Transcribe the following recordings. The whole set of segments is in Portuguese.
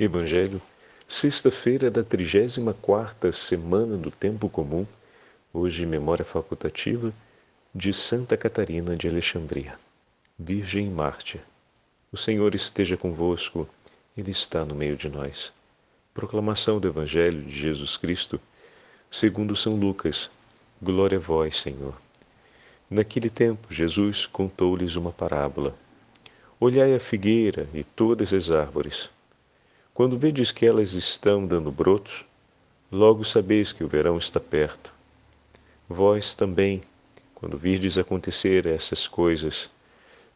Evangelho, sexta-feira da 34ª semana do tempo comum, hoje memória facultativa de Santa Catarina de Alexandria. Virgem Mártir. O Senhor esteja convosco, ele está no meio de nós. Proclamação do Evangelho de Jesus Cristo, segundo São Lucas. Glória a vós, Senhor. Naquele tempo, Jesus contou-lhes uma parábola. Olhai a figueira e todas as árvores quando vedes que elas estão dando brotos, logo sabeis que o verão está perto. Vós também, quando virdes acontecer essas coisas,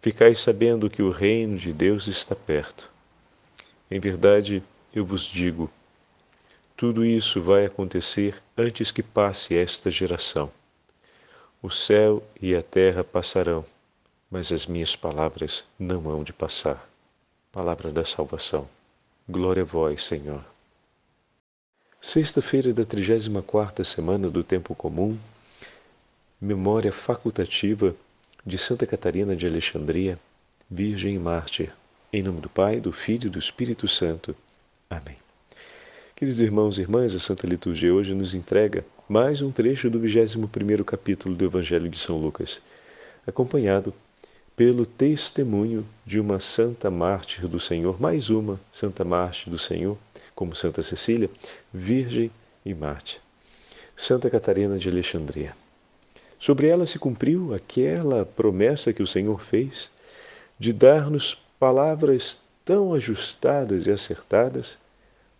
ficais sabendo que o reino de Deus está perto. Em verdade, eu vos digo, tudo isso vai acontecer antes que passe esta geração. O céu e a terra passarão, mas as minhas palavras não hão de passar. Palavra da salvação. Glória a vós, Senhor. Sexta-feira da 34ª semana do tempo comum, memória facultativa de Santa Catarina de Alexandria, Virgem e Mártir. Em nome do Pai, do Filho e do Espírito Santo. Amém. Queridos irmãos e irmãs, a Santa Liturgia hoje nos entrega mais um trecho do 21º capítulo do Evangelho de São Lucas, acompanhado pelo testemunho de uma santa mártir do Senhor, mais uma santa mártir do Senhor, como Santa Cecília, virgem e mártir. Santa Catarina de Alexandria. Sobre ela se cumpriu aquela promessa que o Senhor fez de dar-nos palavras tão ajustadas e acertadas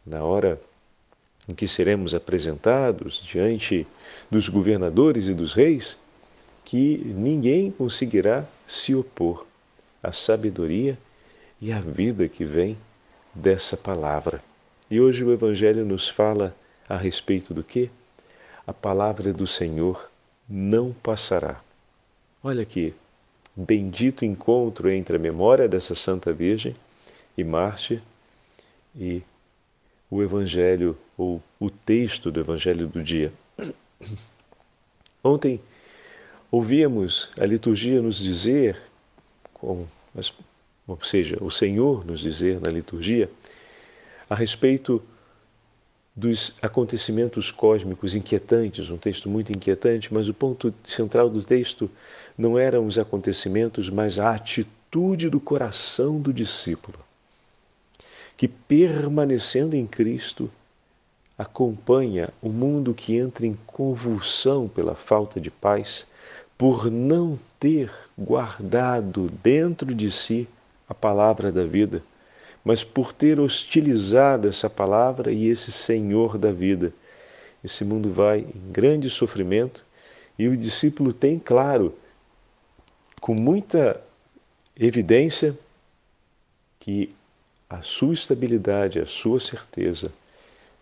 na hora em que seremos apresentados diante dos governadores e dos reis que ninguém conseguirá se opor à sabedoria e à vida que vem dessa palavra. E hoje o Evangelho nos fala a respeito do que? A palavra do Senhor não passará. Olha aqui, bendito encontro entre a memória dessa Santa Virgem e Mártir e o Evangelho ou o texto do Evangelho do dia. Ontem ouvíamos a liturgia nos dizer, com, ou seja, o Senhor nos dizer na liturgia, a respeito dos acontecimentos cósmicos inquietantes, um texto muito inquietante, mas o ponto central do texto não eram os acontecimentos, mas a atitude do coração do discípulo, que permanecendo em Cristo, acompanha o mundo que entra em convulsão pela falta de paz por não ter guardado dentro de si a palavra da vida, mas por ter hostilizado essa palavra e esse Senhor da vida. Esse mundo vai em grande sofrimento e o discípulo tem claro, com muita evidência, que a sua estabilidade, a sua certeza,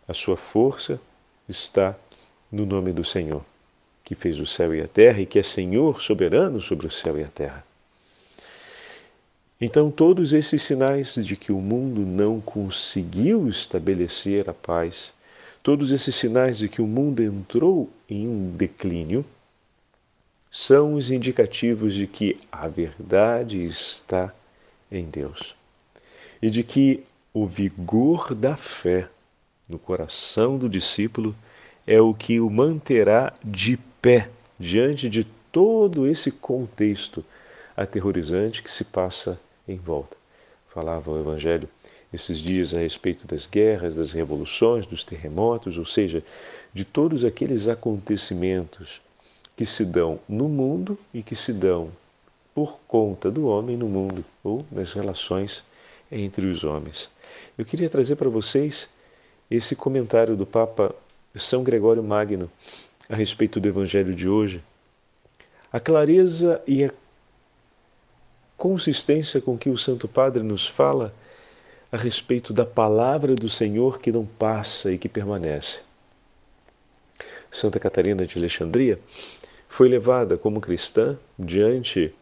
a sua força está no nome do Senhor que fez o céu e a terra e que é Senhor soberano sobre o céu e a terra. Então, todos esses sinais de que o mundo não conseguiu estabelecer a paz, todos esses sinais de que o mundo entrou em um declínio, são os indicativos de que a verdade está em Deus e de que o vigor da fé no coração do discípulo é o que o manterá de pé diante de todo esse contexto aterrorizante que se passa em volta. Falava o Evangelho esses dias a respeito das guerras, das revoluções, dos terremotos, ou seja, de todos aqueles acontecimentos que se dão no mundo e que se dão por conta do homem no mundo ou nas relações entre os homens. Eu queria trazer para vocês esse comentário do Papa São Gregório Magno a respeito do Evangelho de hoje, a clareza e a consistência com que o Santo Padre nos fala a respeito da palavra do Senhor que não passa e que permanece. Santa Catarina de Alexandria foi levada como cristã diante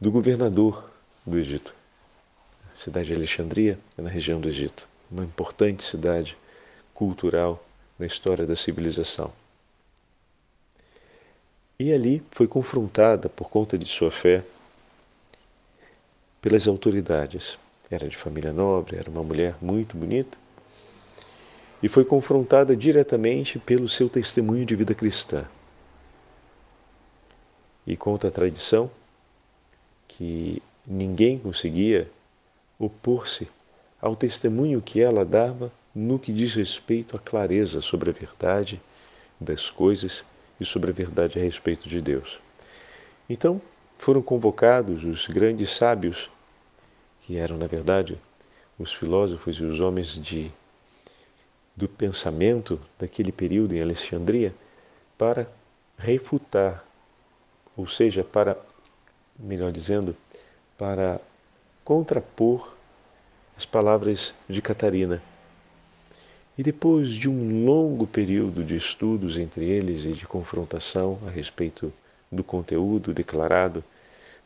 do governador do Egito. A cidade de Alexandria é na região do Egito, uma importante cidade cultural na história da civilização. E ali foi confrontada, por conta de sua fé, pelas autoridades. era de família nobre, era uma mulher muito bonita, e foi confrontada diretamente pelo seu testemunho de vida cristã. E conta a tradição que ninguém conseguia opor-se ao testemunho que ela dava no que diz respeito à clareza sobre a verdade das coisas e sobre a verdade a respeito de Deus. Então, foram convocados os grandes sábios, que eram, na verdade, os filósofos e os homens de, do pensamento daquele período em Alexandria, para refutar, ou seja, para, melhor dizendo, para contrapor as palavras de Catarina. E depois de um longo período de estudos entre eles e de confrontação a respeito do conteúdo declarado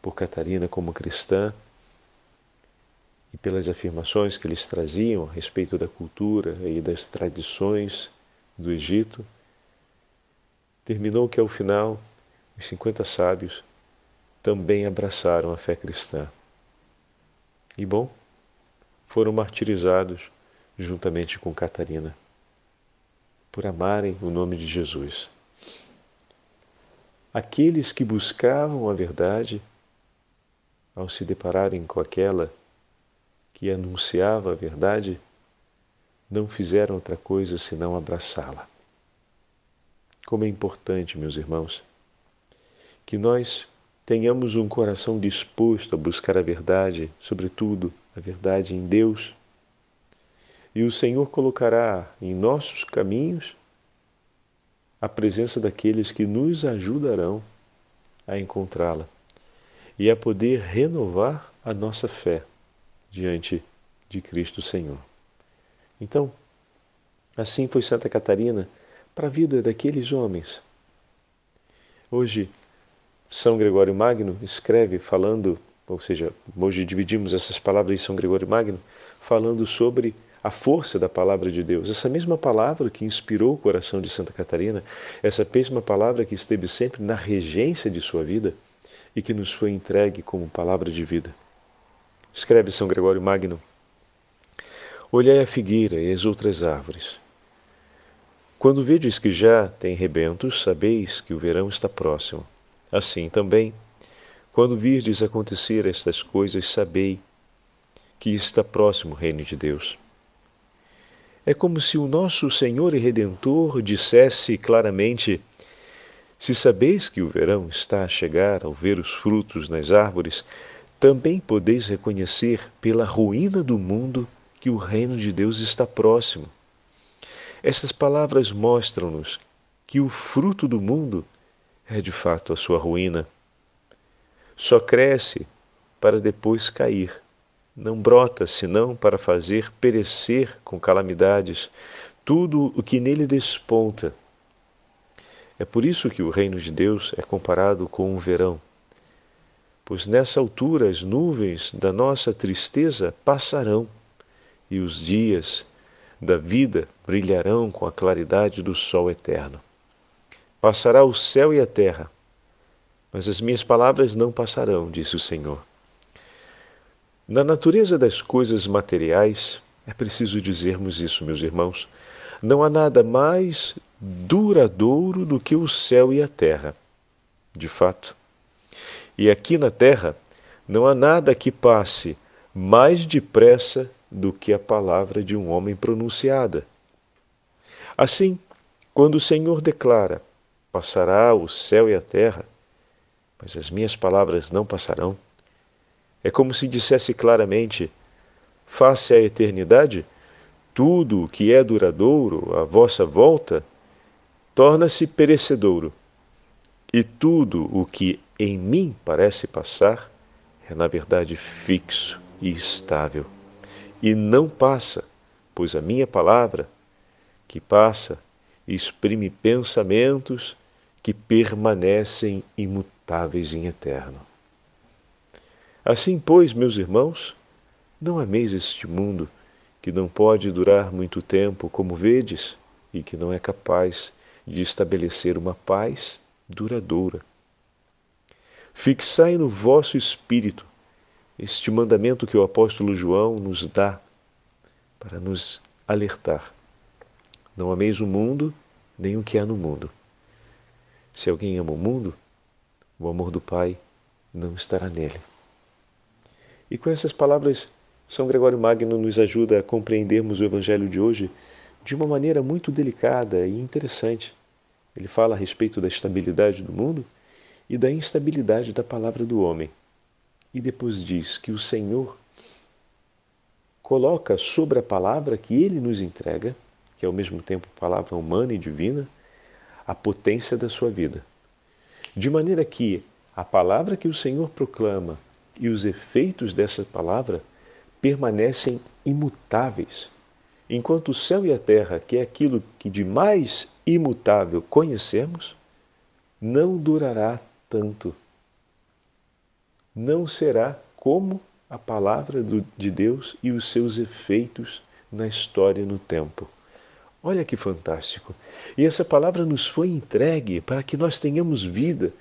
por Catarina como cristã e pelas afirmações que eles traziam a respeito da cultura e das tradições do Egito, terminou que ao final os 50 sábios também abraçaram a fé cristã. E bom, foram martirizados juntamente com Catarina por amarem o nome de Jesus. Aqueles que buscavam a verdade, ao se depararem com aquela que anunciava a verdade, não fizeram outra coisa senão abraçá-la. Como é importante, meus irmãos, que nós tenhamos um coração disposto a buscar a verdade, sobretudo a verdade em Deus, e o Senhor colocará em nossos caminhos a presença daqueles que nos ajudarão a encontrá-la e a poder renovar a nossa fé diante de Cristo Senhor. Então, assim foi Santa Catarina para a vida daqueles homens. Hoje, São Gregório Magno escreve falando, ou seja, hoje dividimos essas palavras em São Gregório Magno, falando sobre a força da palavra de Deus. Essa mesma palavra que inspirou o coração de Santa Catarina, essa mesma palavra que esteve sempre na regência de sua vida e que nos foi entregue como palavra de vida. Escreve São Gregório Magno: Olhai a figueira e as outras árvores. Quando vedes que já tem rebentos, sabeis que o verão está próximo. Assim também, quando virdes acontecer estas coisas, sabei que está próximo o reino de Deus. É como se o nosso Senhor e Redentor dissesse claramente: Se sabeis que o verão está a chegar ao ver os frutos nas árvores, também podeis reconhecer pela ruína do mundo que o reino de Deus está próximo. Estas palavras mostram-nos que o fruto do mundo é de fato a sua ruína. Só cresce para depois cair não brota senão para fazer perecer com calamidades tudo o que nele desponta. É por isso que o reino de Deus é comparado com um verão, pois nessa altura as nuvens da nossa tristeza passarão e os dias da vida brilharão com a claridade do sol eterno. Passará o céu e a terra, mas as minhas palavras não passarão, disse o Senhor. Na natureza das coisas materiais, é preciso dizermos isso, meus irmãos, não há nada mais duradouro do que o céu e a terra. De fato. E aqui na terra não há nada que passe mais depressa do que a palavra de um homem pronunciada. Assim, quando o Senhor declara: Passará o céu e a terra, mas as minhas palavras não passarão é como se dissesse claramente: face à eternidade, tudo o que é duradouro à vossa volta torna-se perecedouro, e tudo o que em mim parece passar é, na verdade, fixo e estável. E não passa, pois a minha palavra, que passa, exprime pensamentos que permanecem imutáveis em eterno. Assim, pois, meus irmãos, não ameis este mundo, que não pode durar muito tempo, como vedes, e que não é capaz de estabelecer uma paz duradoura. Fixai no vosso espírito este mandamento que o apóstolo João nos dá para nos alertar. Não ameis o mundo, nem o que há no mundo. Se alguém ama o mundo, o amor do Pai não estará nele. E com essas palavras, São Gregório Magno nos ajuda a compreendermos o Evangelho de hoje de uma maneira muito delicada e interessante. Ele fala a respeito da estabilidade do mundo e da instabilidade da palavra do homem. E depois diz que o Senhor coloca sobre a palavra que ele nos entrega, que é ao mesmo tempo palavra humana e divina, a potência da sua vida. De maneira que a palavra que o Senhor proclama e os efeitos dessa palavra permanecem imutáveis, enquanto o céu e a terra, que é aquilo que de mais imutável conhecemos, não durará tanto. Não será como a palavra de Deus e os seus efeitos na história e no tempo. Olha que fantástico! E essa palavra nos foi entregue para que nós tenhamos vida,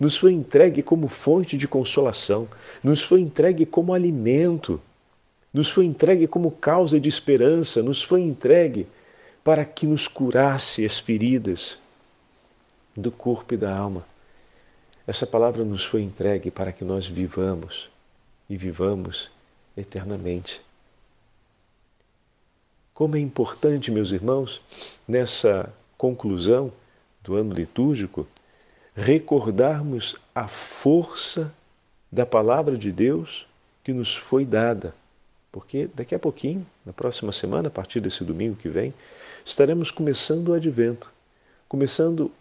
nos foi entregue como fonte de consolação, nos foi entregue como alimento, nos foi entregue como causa de esperança, nos foi entregue para que nos curasse as feridas do corpo e da alma. Essa palavra nos foi entregue para que nós vivamos e vivamos eternamente. Como é importante, meus irmãos, nessa conclusão do ano litúrgico, recordarmos a força da palavra de Deus que nos foi dada. Porque daqui a pouquinho, na próxima semana, a partir desse domingo que vem, estaremos começando o advento, começando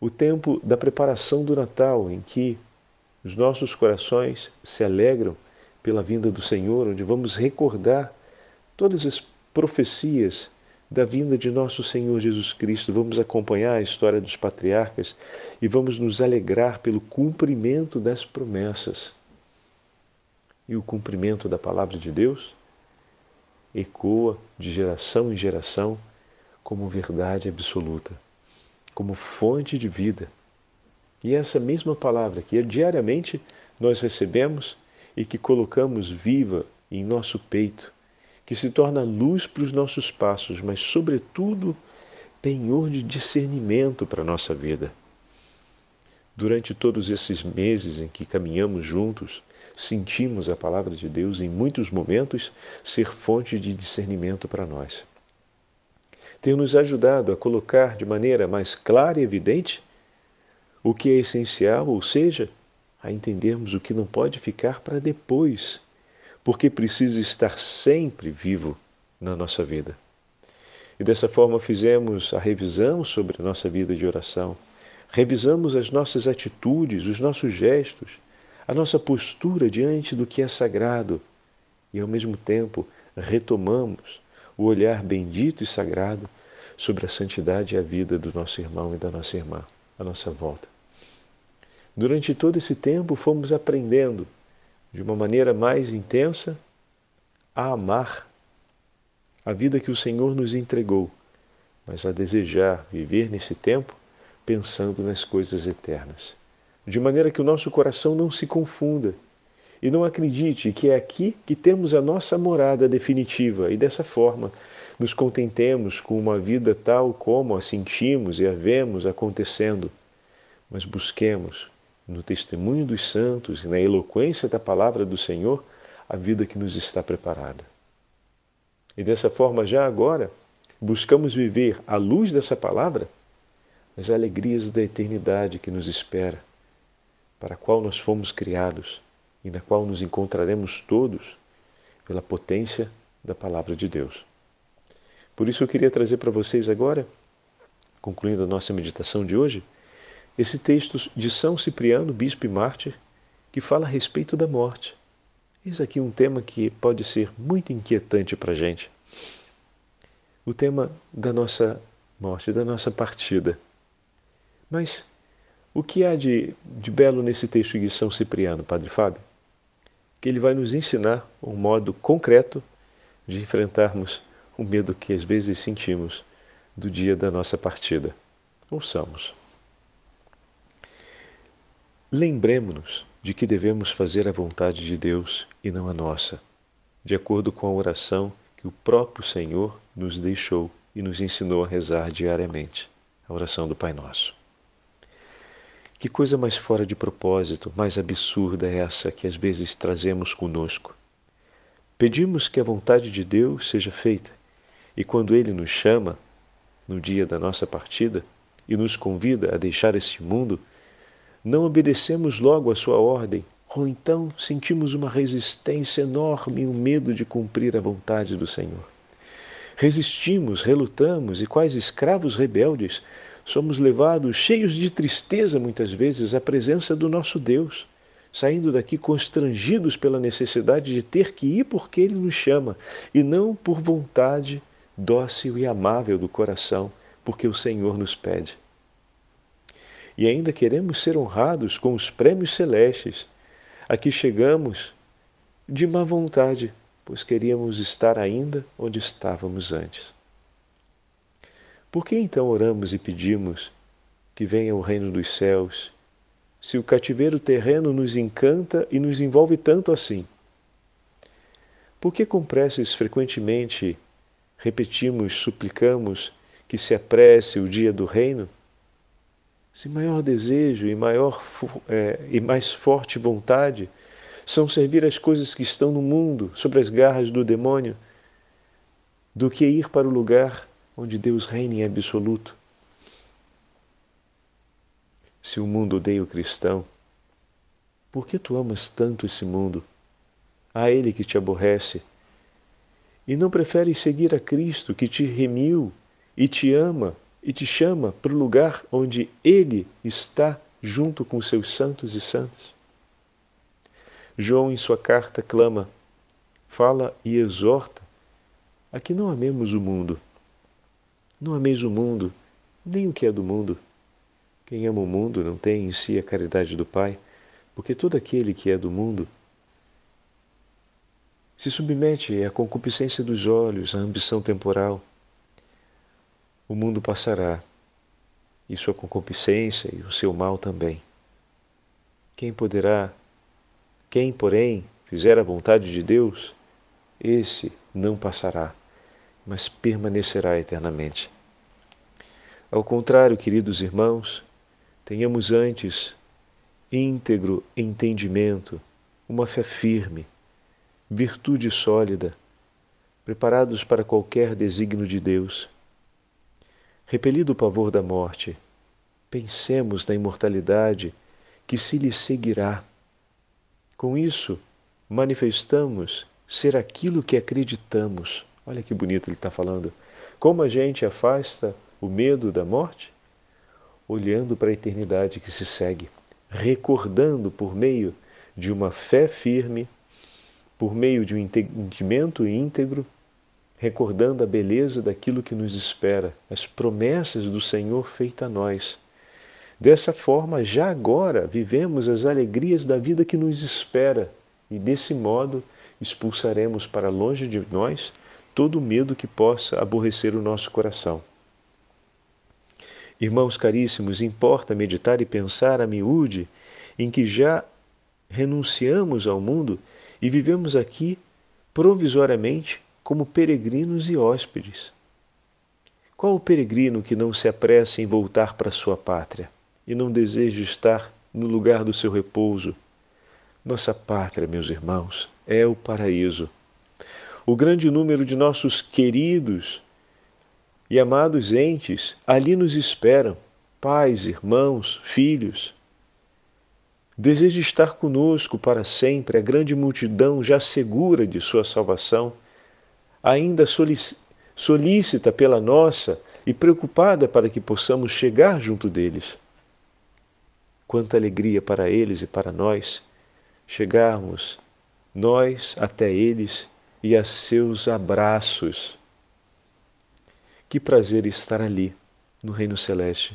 o tempo da preparação do Natal, em que os nossos corações se alegram pela vinda do Senhor, onde vamos recordar todas as profecias da vinda de nosso Senhor Jesus Cristo. Vamos acompanhar a história dos patriarcas e vamos nos alegrar pelo cumprimento das promessas. E o cumprimento da palavra de Deus ecoa de geração em geração como verdade absoluta, como fonte de vida e essa mesma palavra que diariamente nós recebemos e que colocamos viva em nosso peito, que se torna luz para os nossos passos, mas, sobretudo, penhor de discernimento para a nossa vida. Durante todos esses meses em que caminhamos juntos, sentimos a palavra de Deus em muitos momentos ser fonte de discernimento para nós. Tem nos ajudado a colocar de maneira mais clara e evidente o que é essencial, ou seja, a entendermos o que não pode ficar para depois, porque precisa estar sempre vivo na nossa vida. E dessa forma fizemos a revisão sobre a nossa vida de oração, revisamos as nossas atitudes, os nossos gestos, a nossa postura diante do que é sagrado e, ao mesmo tempo, retomamos o olhar bendito e sagrado sobre a santidade e a vida do nosso irmão e da nossa irmã à nossa volta. Durante todo esse tempo fomos aprendendo de uma maneira mais intensa a amar a vida que o Senhor nos entregou, mas a desejar viver nesse tempo pensando nas coisas eternas, de maneira que o nosso coração não se confunda e não acredite que é aqui que temos a nossa morada definitiva e dessa forma nos contentemos com uma vida tal como a sentimos e a vemos acontecendo, mas busquemos no testemunho dos santos e na eloquência da palavra do Senhor, a vida que nos está preparada. E dessa forma, já agora, buscamos viver à luz dessa palavra as alegrias da eternidade que nos espera, para a qual nós fomos criados e na qual nos encontraremos todos pela potência da palavra de Deus. Por isso eu queria trazer para vocês agora, concluindo a nossa meditação de hoje, esse texto de São Cipriano, bispo e mártir, que fala a respeito da morte. Eis aqui um tema que pode ser muito inquietante para a gente. O tema da nossa morte, da nossa partida. Mas o que há de, de belo nesse texto de São Cipriano, Padre Fábio? Que ele vai nos ensinar um modo concreto de enfrentarmos o medo que às vezes sentimos do dia da nossa partida. Ouçamos. Lembremos-nos de que devemos fazer a vontade de Deus e não a nossa, de acordo com a oração que o próprio Senhor nos deixou e nos ensinou a rezar diariamente, a oração do Pai Nosso. Que coisa mais fora de propósito, mais absurda é essa que às vezes trazemos conosco. Pedimos que a vontade de Deus seja feita, e quando Ele nos chama, no dia da nossa partida, e nos convida a deixar este mundo, não obedecemos logo à sua ordem, ou então sentimos uma resistência enorme e um medo de cumprir a vontade do Senhor. Resistimos, relutamos e, quais escravos rebeldes, somos levados cheios de tristeza muitas vezes à presença do nosso Deus, saindo daqui constrangidos pela necessidade de ter que ir porque Ele nos chama e não por vontade dócil e amável do coração, porque o Senhor nos pede e ainda queremos ser honrados com os prêmios celestes. Aqui chegamos de má vontade, pois queríamos estar ainda onde estávamos antes. Por que então oramos e pedimos que venha o reino dos céus, se o cativeiro terreno nos encanta e nos envolve tanto assim? Por que com preces frequentemente repetimos, suplicamos que se apresse o dia do reino? Se maior desejo e maior é, e mais forte vontade são servir as coisas que estão no mundo, sobre as garras do demônio, do que ir para o lugar onde Deus reina em absoluto. Se o mundo odeia o cristão, por que tu amas tanto esse mundo? A ele que te aborrece. E não preferes seguir a Cristo que te remiu e te ama e te chama para o lugar onde Ele está junto com seus santos e santas. João, em sua carta, clama, fala e exorta a que não amemos o mundo. Não ameis o mundo, nem o que é do mundo. Quem ama o mundo não tem em si a caridade do Pai, porque todo aquele que é do mundo se submete à concupiscência dos olhos, à ambição temporal o mundo passará, e sua concupiscência e o seu mal também. Quem poderá, quem, porém, fizer a vontade de Deus, esse não passará, mas permanecerá eternamente. Ao contrário, queridos irmãos, tenhamos antes íntegro entendimento, uma fé firme, virtude sólida, preparados para qualquer desígnio de Deus Repelido o pavor da morte, pensemos na imortalidade que se lhe seguirá. Com isso, manifestamos ser aquilo que acreditamos. Olha que bonito ele está falando. Como a gente afasta o medo da morte? Olhando para a eternidade que se segue, recordando por meio de uma fé firme, por meio de um entendimento íntegro recordando a beleza daquilo que nos espera, as promessas do Senhor feitas a nós. Dessa forma, já agora vivemos as alegrias da vida que nos espera e, desse modo, expulsaremos para longe de nós todo o medo que possa aborrecer o nosso coração. Irmãos caríssimos, importa meditar e pensar a miúde em que já renunciamos ao mundo e vivemos aqui provisoriamente como peregrinos e hóspedes. Qual o peregrino que não se apressa em voltar para sua pátria e não deseja estar no lugar do seu repouso? Nossa pátria, meus irmãos, é o paraíso. O grande número de nossos queridos e amados entes ali nos esperam, pais, irmãos, filhos. Deseja estar conosco para sempre a grande multidão já segura de sua salvação ainda solícita pela nossa e preocupada para que possamos chegar junto deles. Quanta alegria para eles e para nós chegarmos, nós até eles e a seus abraços. Que prazer estar ali, no Reino Celeste,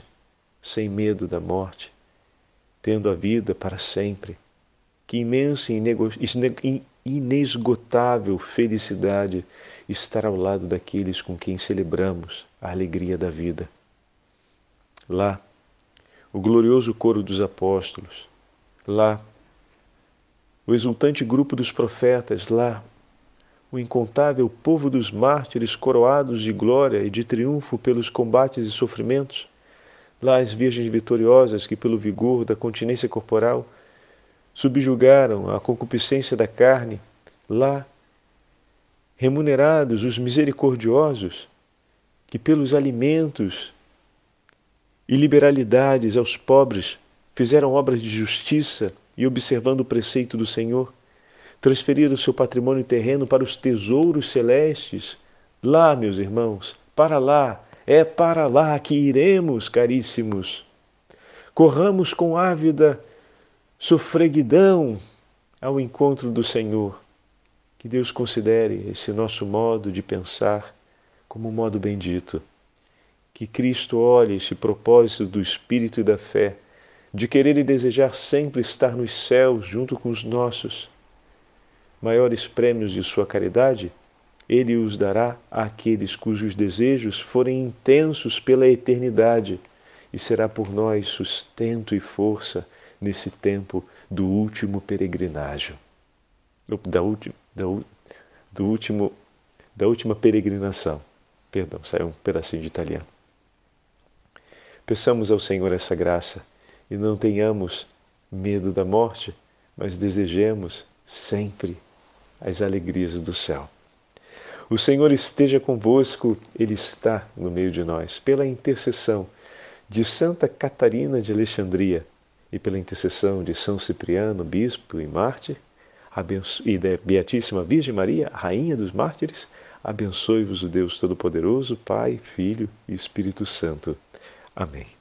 sem medo da morte, tendo a vida para sempre. Que imensa e inesgotável felicidade estar ao lado daqueles com quem celebramos a alegria da vida. Lá, o glorioso coro dos apóstolos, lá, o exultante grupo dos profetas. Lá, o incontável povo dos mártires coroados de glória e de triunfo pelos combates e sofrimentos, lá as virgens vitoriosas que, pelo vigor da continência corporal, subjugaram a concupiscência da carne, lá remunerados os misericordiosos, que pelos alimentos e liberalidades aos pobres fizeram obras de justiça e, observando o preceito do Senhor, transferiram seu patrimônio terreno para os tesouros celestes. Lá, meus irmãos, para lá, é para lá que iremos, caríssimos. Corramos com ávida sofreguidão ao encontro do Senhor. Que Deus considere esse nosso modo de pensar como um modo bendito. Que Cristo olhe esse propósito do Espírito e da fé, de querer e desejar sempre estar nos céus junto com os nossos. Maiores prêmios de Sua caridade ele os dará àqueles cujos desejos forem intensos pela eternidade e será por nós sustento e força nesse tempo do último peregrinágio, da, da, do último, da última peregrinação. Perdão, saiu um pedacinho de italiano. Peçamos ao Senhor essa graça e não tenhamos medo da morte, mas desejemos sempre as alegrias do céu. O Senhor esteja convosco, Ele está no meio de nós. Pela intercessão de Santa Catarina de Alexandria e pela intercessão de São Cipriano, bispo e mártir, e da Beatíssima Virgem Maria, Rainha dos Mártires, abençoe-vos o Deus Todo-Poderoso, Pai, Filho e Espírito Santo. Amém.